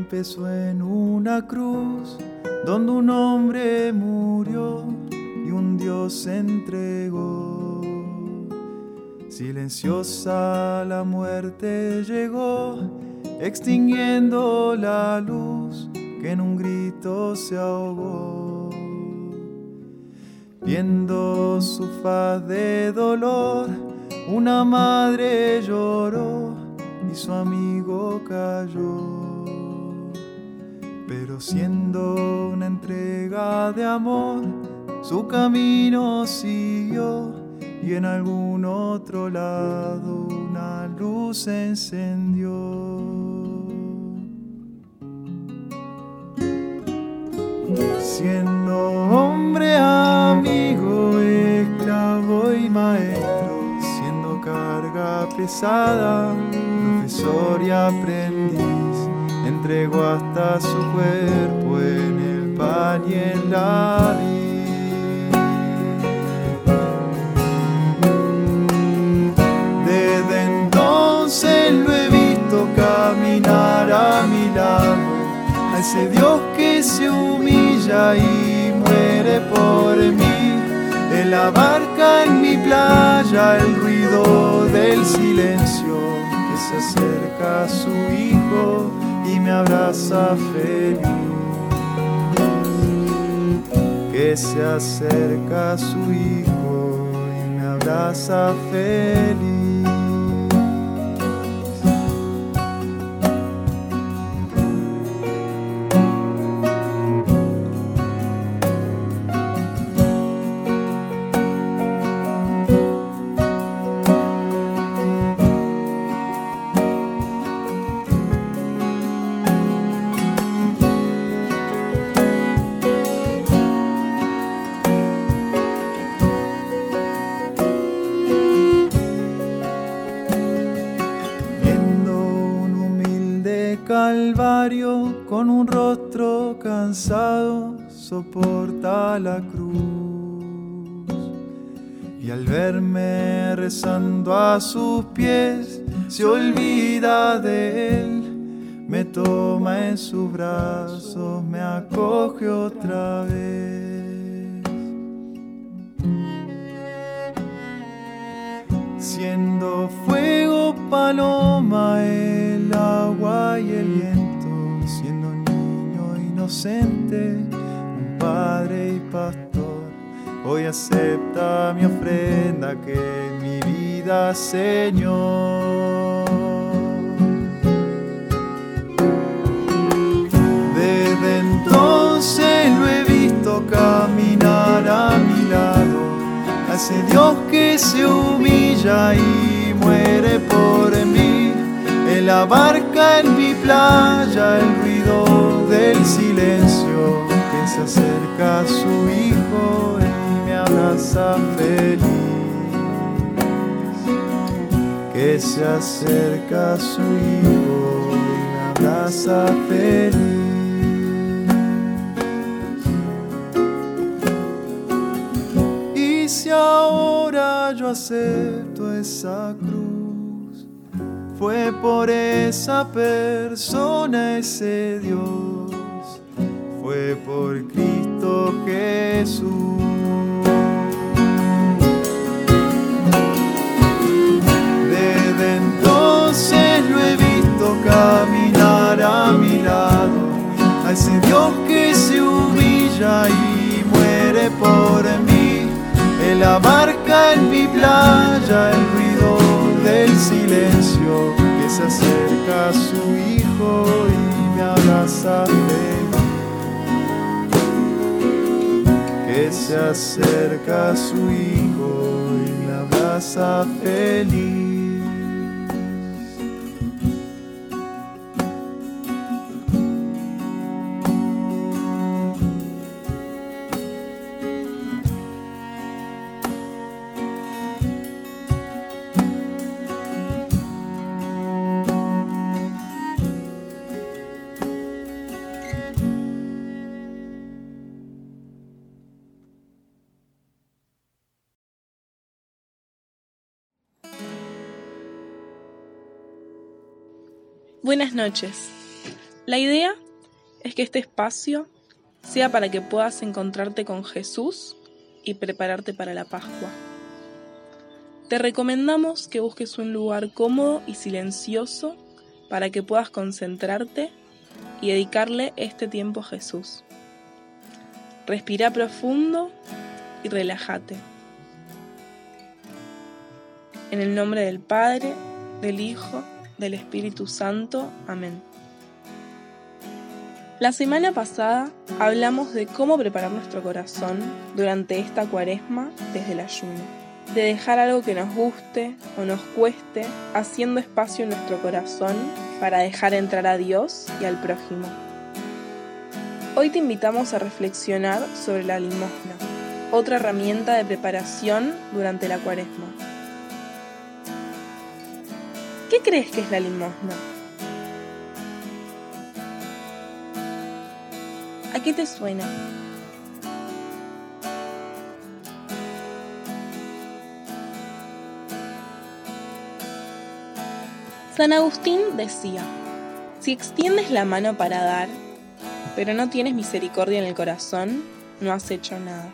Empezó en una cruz donde un hombre murió y un Dios se entregó. Silenciosa la muerte llegó, extinguiendo la luz que en un grito se ahogó. Viendo su faz de dolor, una madre lloró y su amigo cayó. Siendo una entrega de amor, su camino siguió y en algún otro lado una luz se encendió. Siendo hombre, amigo, esclavo y maestro, siendo carga pesada, profesor y aprendiz, entregó hasta su cuerpo en el pan y en la Desde entonces lo he visto caminar a mi lado, a ese Dios que se humilla y muere por mí. En la barca en mi playa, el ruido del silencio que se acerca a su hijo me abraza feliz. Que se acerca a su hijo y me abraza feliz. Con un rostro cansado, soporta la cruz. Y al verme rezando a sus pies, se olvida de él, me toma en sus brazos, me acoge otra vez. Siendo fuego, paloma, el agua y el viento, un padre y pastor, hoy acepta mi ofrenda que mi vida, Señor. Desde entonces lo he visto caminar a mi lado, a Dios que se humilla y muere por mí. En la barca en mi playa, el ruido del silencio que se acerca a su hijo y me abraza feliz. Que se acerca a su hijo y me abraza feliz. Y si ahora yo acepto esa cruz, fue por esa persona, ese Dios, fue por Cristo Jesús. Desde entonces lo he visto caminar a mi lado, a ese Dios que se humilla y muere por mí. En la barca en mi playa, el ruido del silencio que se acerca a su hijo y me abraza Se acerca a su hijo y me abraza feliz. Buenas noches. La idea es que este espacio sea para que puedas encontrarte con Jesús y prepararte para la Pascua. Te recomendamos que busques un lugar cómodo y silencioso para que puedas concentrarte y dedicarle este tiempo a Jesús. Respira profundo y relájate. En el nombre del Padre, del Hijo, del Espíritu Santo. Amén. La semana pasada hablamos de cómo preparar nuestro corazón durante esta cuaresma desde el ayuno, de dejar algo que nos guste o nos cueste, haciendo espacio en nuestro corazón para dejar entrar a Dios y al prójimo. Hoy te invitamos a reflexionar sobre la limosna, otra herramienta de preparación durante la cuaresma. ¿Qué crees que es la limosna? ¿A qué te suena? San Agustín decía, si extiendes la mano para dar, pero no tienes misericordia en el corazón, no has hecho nada.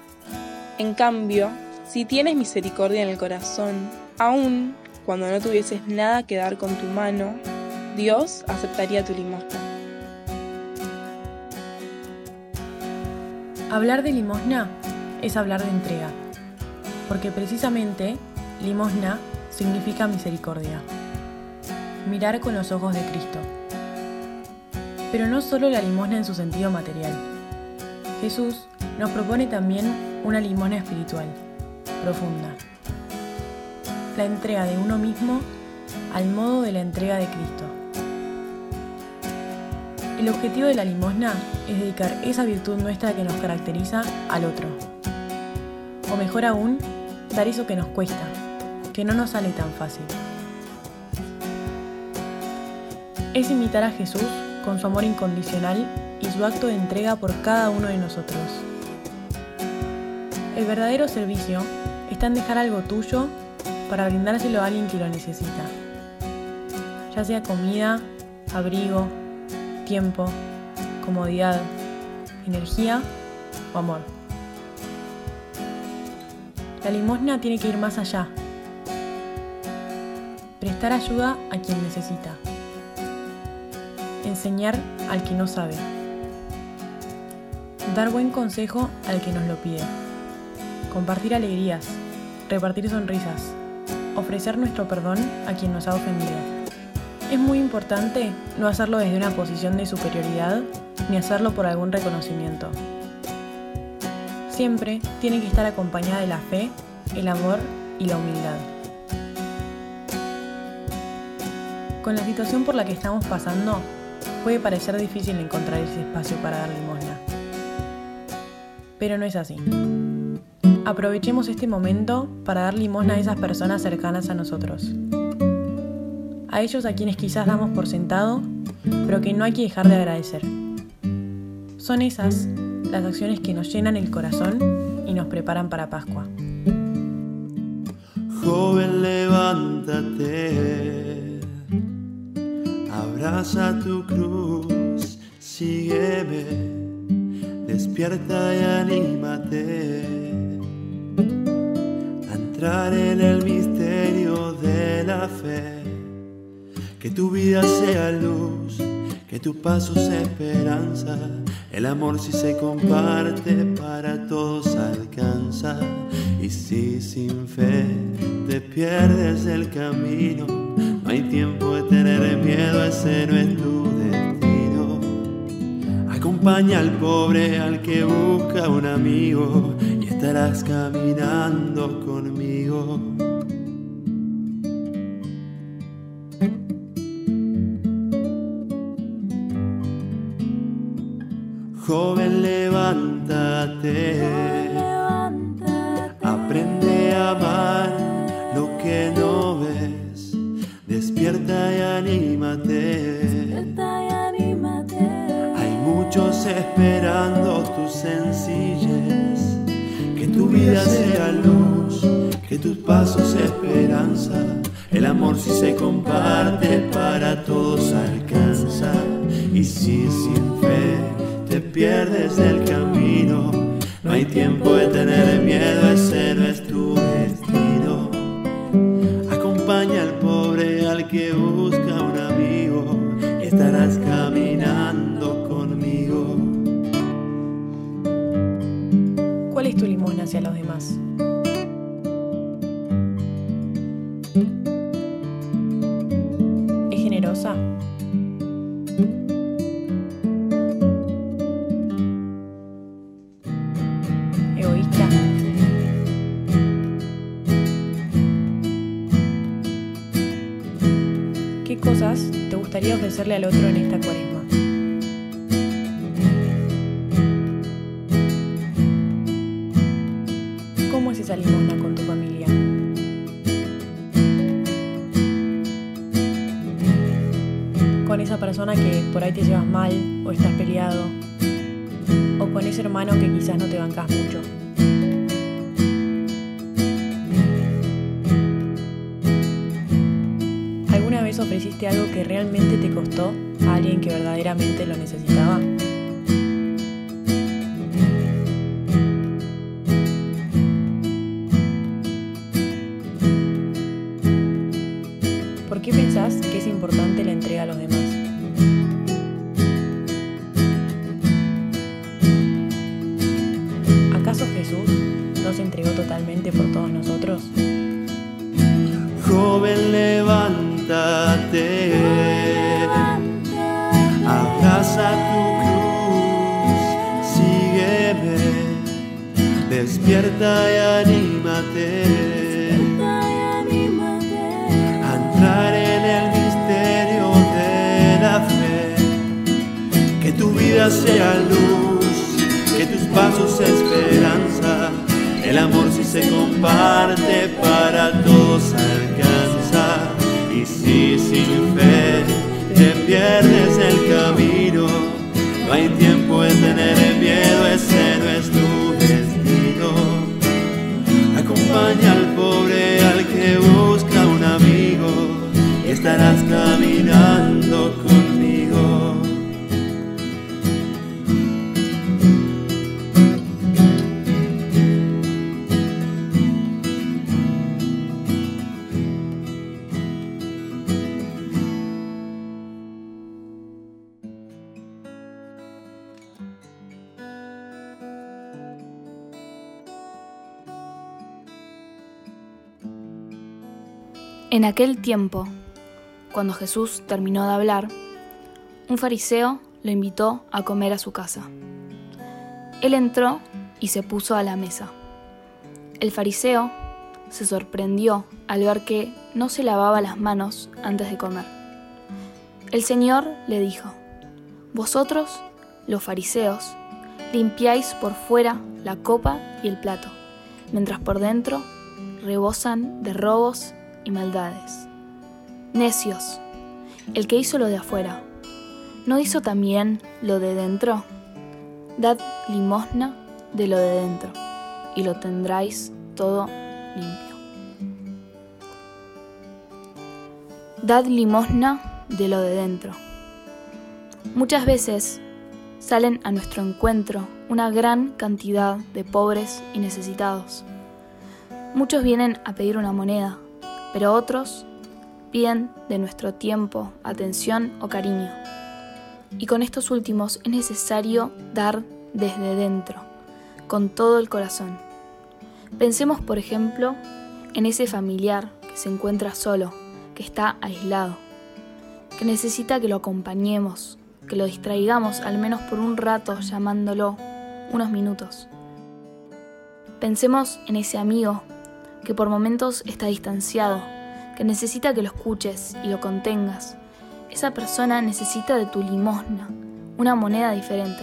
En cambio, si tienes misericordia en el corazón, aun cuando no tuvieses nada que dar con tu mano, Dios aceptaría tu limosna. Hablar de limosna es hablar de entrega, porque precisamente limosna significa misericordia, mirar con los ojos de Cristo. Pero no solo la limosna en su sentido material. Jesús nos propone también una limosna espiritual, profunda. La entrega de uno mismo al modo de la entrega de Cristo. El objetivo de la limosna es dedicar esa virtud nuestra que nos caracteriza al otro. O mejor aún, dar eso que nos cuesta, que no nos sale tan fácil. Es imitar a Jesús con su amor incondicional y su acto de entrega por cada uno de nosotros. El verdadero servicio está en dejar algo tuyo para brindárselo a alguien que lo necesita, ya sea comida, abrigo, tiempo, comodidad, energía o amor. La limosna tiene que ir más allá. Prestar ayuda a quien necesita. Enseñar al que no sabe. Dar buen consejo al que nos lo pide. Compartir alegrías. Repartir sonrisas. Ofrecer nuestro perdón a quien nos ha ofendido. Es muy importante no hacerlo desde una posición de superioridad ni hacerlo por algún reconocimiento. Siempre tiene que estar acompañada de la fe, el amor y la humildad. Con la situación por la que estamos pasando, puede parecer difícil encontrar ese espacio para dar limosna. Pero no es así. Aprovechemos este momento para dar limosna a esas personas cercanas a nosotros a ellos a quienes quizás damos por sentado, pero que no hay que dejar de agradecer. Son esas las acciones que nos llenan el corazón y nos preparan para Pascua. Joven, levántate, abraza tu cruz, sígueme, despierta y anímate entrar en el misterio de la fe que tu vida sea luz, que tu paso sea esperanza. El amor si se comparte para todos alcanza. Y si sin fe te pierdes el camino, no hay tiempo de tener miedo, ese no es tu destino. Acompaña al pobre, al que busca un amigo, y estarás caminando conmigo. Joven, levántate. Aprende a amar lo que no ves. Despierta y anímate. Hay muchos esperando tu sencillez. Que tu vida sea luz, tus pasos esperanza. El amor si se comparte para todos alcanza. Y si sin fe te pierdes del camino, no hay tiempo de tener miedo, ese no es tu destino. Acompaña al pobre, al que busca un amigo, y estarás caminando conmigo. ¿Cuál es tu limosna hacia los demás? Ofrecerle al otro en esta cuaresma? ¿Cómo es esa limosna con tu familia? Con esa persona que por ahí te llevas mal o estás peleado. O con ese hermano que quizás no te bancas mucho. Verdaderamente lo necesitaba? ¿Por qué pensás que es importante En aquel tiempo, cuando Jesús terminó de hablar, un fariseo lo invitó a comer a su casa. Él entró y se puso a la mesa. El fariseo se sorprendió al ver que no se lavaba las manos antes de comer. El Señor le dijo, Vosotros, los fariseos, limpiáis por fuera la copa y el plato, mientras por dentro rebosan de robos y maldades. Necios, el que hizo lo de afuera, ¿no hizo también lo de dentro? Dad limosna de lo de dentro, y lo tendráis todo limpio. Dad limosna de lo de dentro. Muchas veces salen a nuestro encuentro una gran cantidad de pobres y necesitados. Muchos vienen a pedir una moneda, pero otros piden de nuestro tiempo, atención o cariño. Y con estos últimos es necesario dar desde dentro, con todo el corazón. Pensemos, por ejemplo, en ese familiar que se encuentra solo, que está aislado, que necesita que lo acompañemos, que lo distraigamos al menos por un rato llamándolo, unos minutos. Pensemos en ese amigo que por momentos está distanciado, que necesita que lo escuches y lo contengas. Esa persona necesita de tu limosna, una moneda diferente.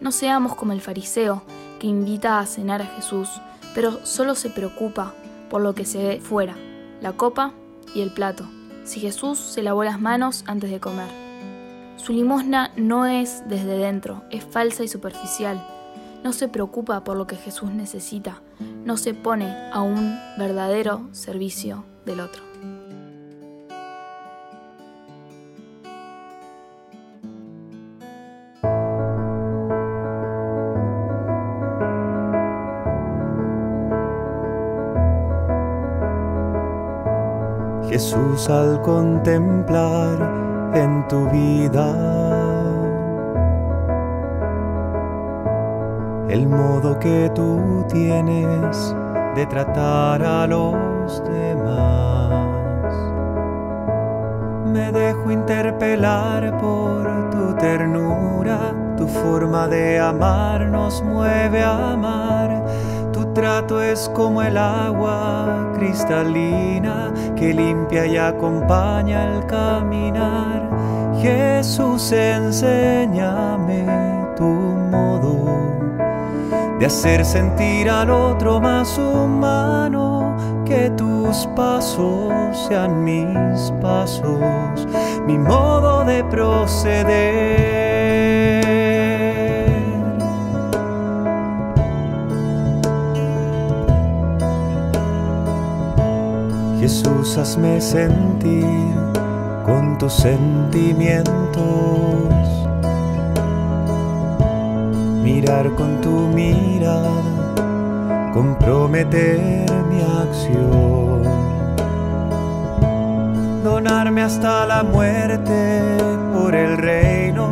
No seamos como el fariseo que invita a cenar a Jesús, pero solo se preocupa por lo que se ve fuera, la copa y el plato, si Jesús se lavó las manos antes de comer. Su limosna no es desde dentro, es falsa y superficial no se preocupa por lo que Jesús necesita, no se pone a un verdadero servicio del otro. Jesús al contemplar en tu vida el modo que tú tienes de tratar a los demás. Me dejo interpelar por tu ternura, tu forma de amar nos mueve a amar. Tu trato es como el agua cristalina que limpia y acompaña el caminar. Jesús, enséñame de hacer sentir al otro más humano, que tus pasos sean mis pasos, mi modo de proceder. Jesús, hazme sentir con tus sentimientos mirar con tu mirada, comprometer mi acción, donarme hasta la muerte por el reino,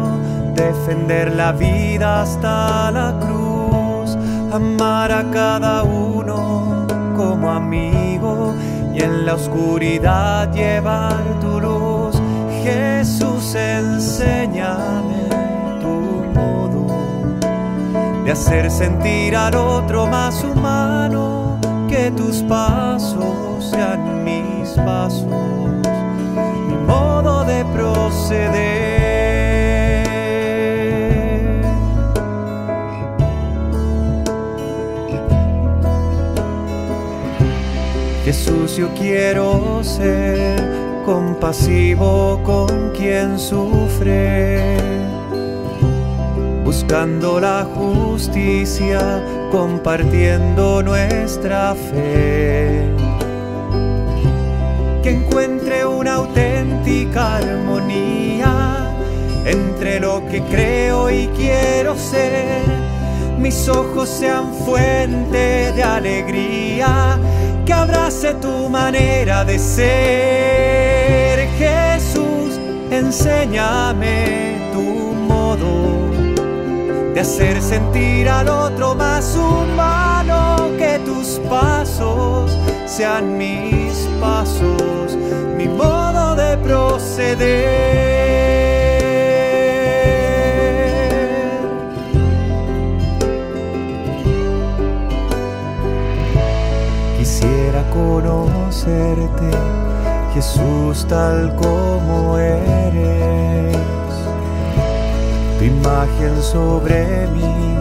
defender la vida hasta la cruz, amar a cada uno como amigo y en la oscuridad llevar tu luz. Jesús, enséñame hacer sentir al otro más humano, que tus pasos sean mis pasos, mi modo de proceder. Jesús, yo quiero ser compasivo con quien sufre buscando la justicia, compartiendo nuestra fe. Que encuentre una auténtica armonía entre lo que creo y quiero ser. Mis ojos sean fuente de alegría, que abrace tu manera de ser. Jesús, enséñame tu modo de hacer sentir al otro más humano, que tus pasos sean mis pasos, mi modo de proceder. Quisiera conocerte, Jesús, tal como eres tu imagen sobre mí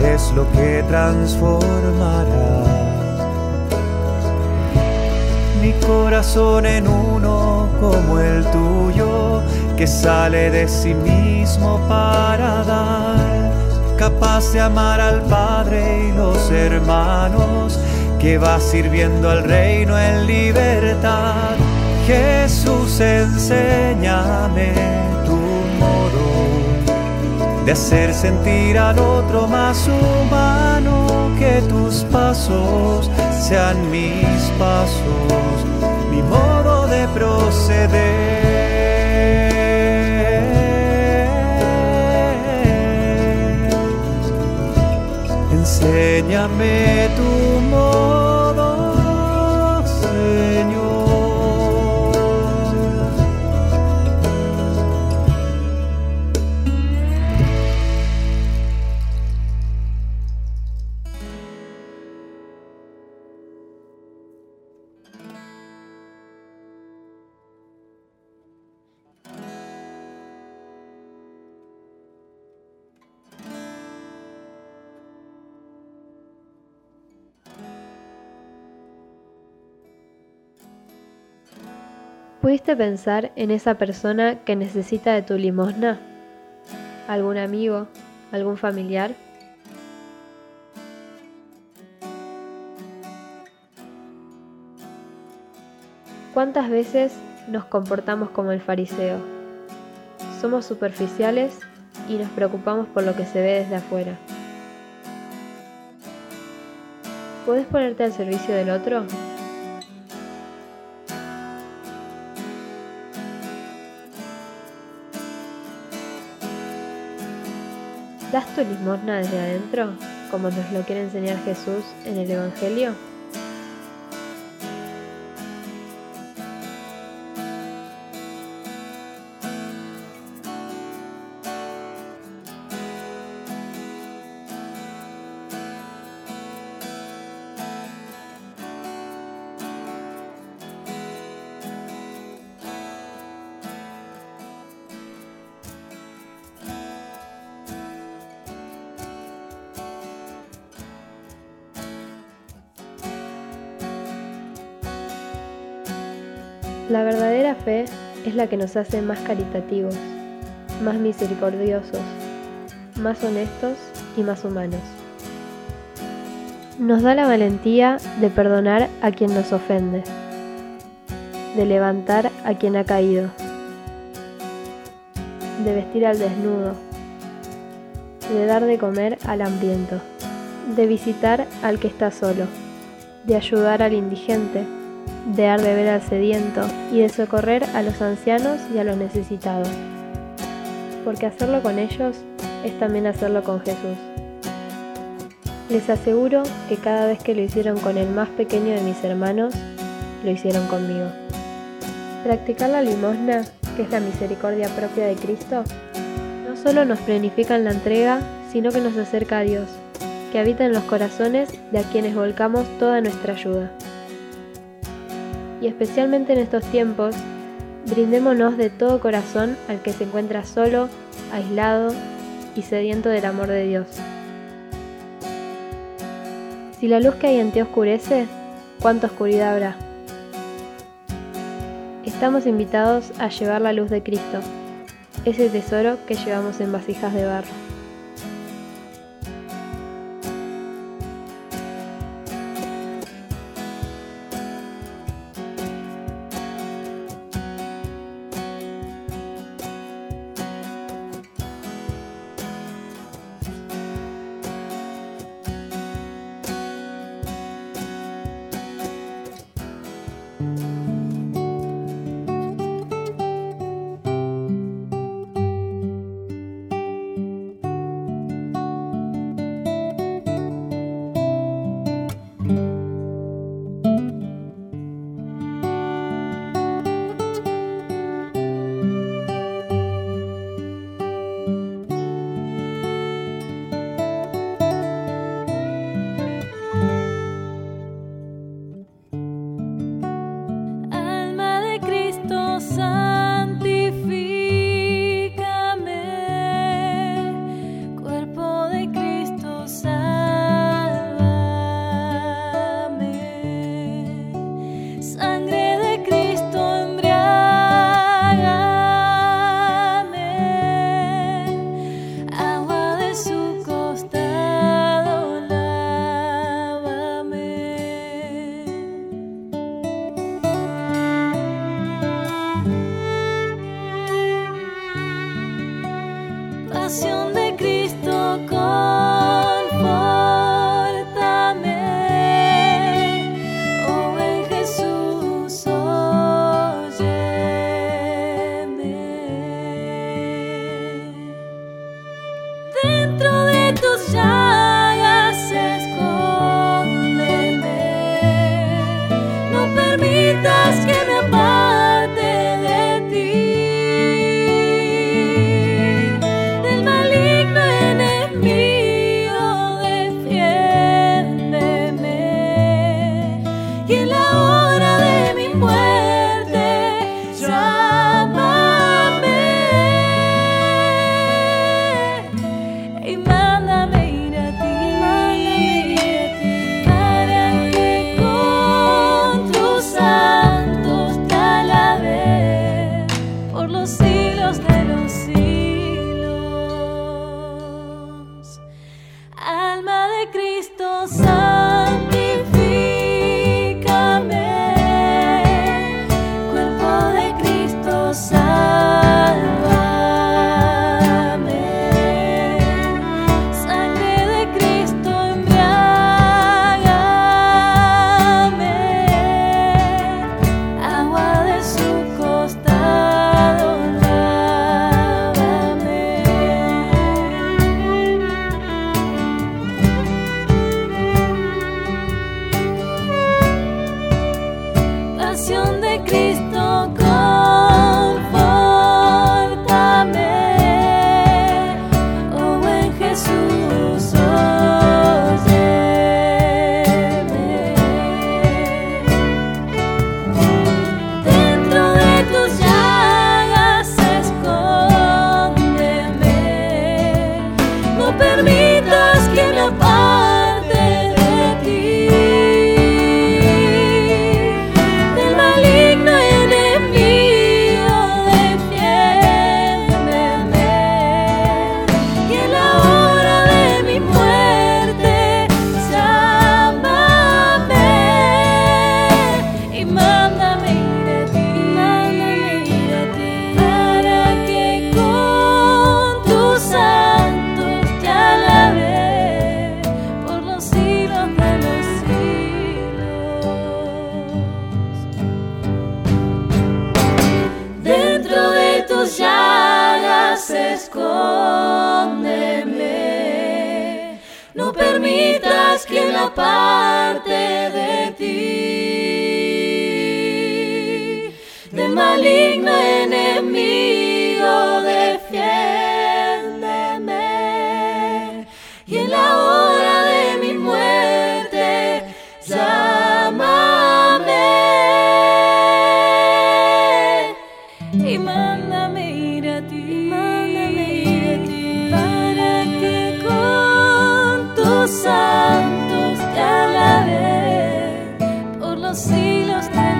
es lo que transformará mi corazón en uno como el tuyo, que sale de sí mismo para dar, capaz de amar al Padre y los hermanos, que va sirviendo al reino en libertad. Jesús, enséñame de hacer sentir al otro más humano, que tus pasos sean mis pasos, mi modo de proceder. Enséñame tu ¿Pudiste pensar en esa persona que necesita de tu limosna? ¿Algún amigo? ¿Algún familiar? ¿Cuántas veces nos comportamos como el fariseo? Somos superficiales y nos preocupamos por lo que se ve desde afuera. ¿Puedes ponerte al servicio del otro? ¿Das tu limosna desde adentro, como nos lo quiere enseñar Jesús en el Evangelio? La verdadera fe es la que nos hace más caritativos, más misericordiosos, más honestos y más humanos. Nos da la valentía de perdonar a quien nos ofende, de levantar a quien ha caído, de vestir al desnudo, de dar de comer al hambriento, de visitar al que está solo, de ayudar al indigente, de dar de ver al sediento y de socorrer a los ancianos y a los necesitados. Porque hacerlo con ellos es también hacerlo con Jesús. Les aseguro que cada vez que lo hicieron con el más pequeño de mis hermanos, lo hicieron conmigo. Practicar la limosna, que es la misericordia propia de Cristo, no solo nos planifica en la entrega, sino que nos acerca a Dios, que habita en los corazones de a quienes volcamos toda nuestra ayuda y especialmente en estos tiempos, brindémonos de todo corazón al que se encuentra solo, aislado y sediento del amor de Dios. Si la luz que hay en ti oscurece, ¿cuánta oscuridad habrá? Estamos invitados a llevar la luz de Cristo, ese tesoro que llevamos en vasijas de barro. Los siglos de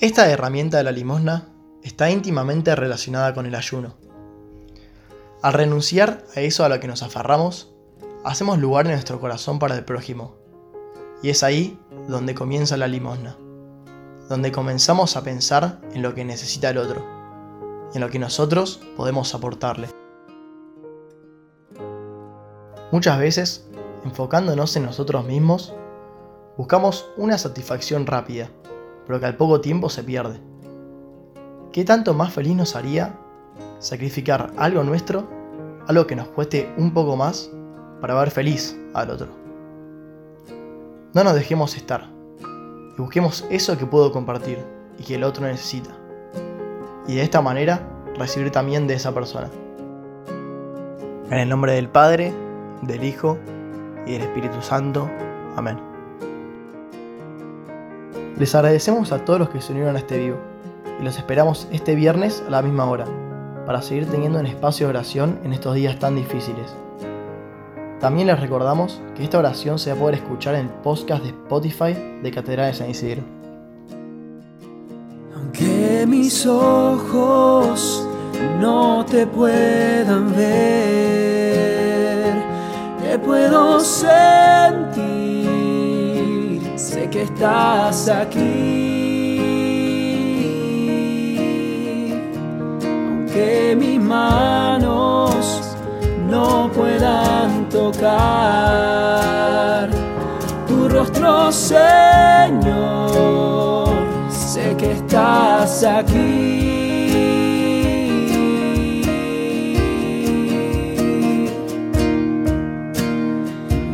Esta herramienta de la limosna está íntimamente relacionada con el ayuno. Al renunciar a eso a lo que nos aferramos, hacemos lugar en nuestro corazón para el prójimo. Y es ahí donde comienza la limosna, donde comenzamos a pensar en lo que necesita el otro en lo que nosotros podemos aportarle. Muchas veces, enfocándonos en nosotros mismos, buscamos una satisfacción rápida, pero que al poco tiempo se pierde. ¿Qué tanto más feliz nos haría sacrificar algo nuestro, algo que nos cueste un poco más, para ver feliz al otro? No nos dejemos estar y busquemos eso que puedo compartir y que el otro necesita. Y de esta manera recibir también de esa persona. En el nombre del Padre, del Hijo y del Espíritu Santo. Amén. Les agradecemos a todos los que se unieron a este vivo y los esperamos este viernes a la misma hora para seguir teniendo un espacio de oración en estos días tan difíciles. También les recordamos que esta oración se va a poder escuchar en el podcast de Spotify de Catedral de San Isidro. Aunque mis ojos no te puedan ver, te puedo sentir, sé que estás aquí. Aunque mis manos no puedan tocar tu rostro, Señor, sé que estás aquí.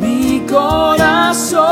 Mi corazón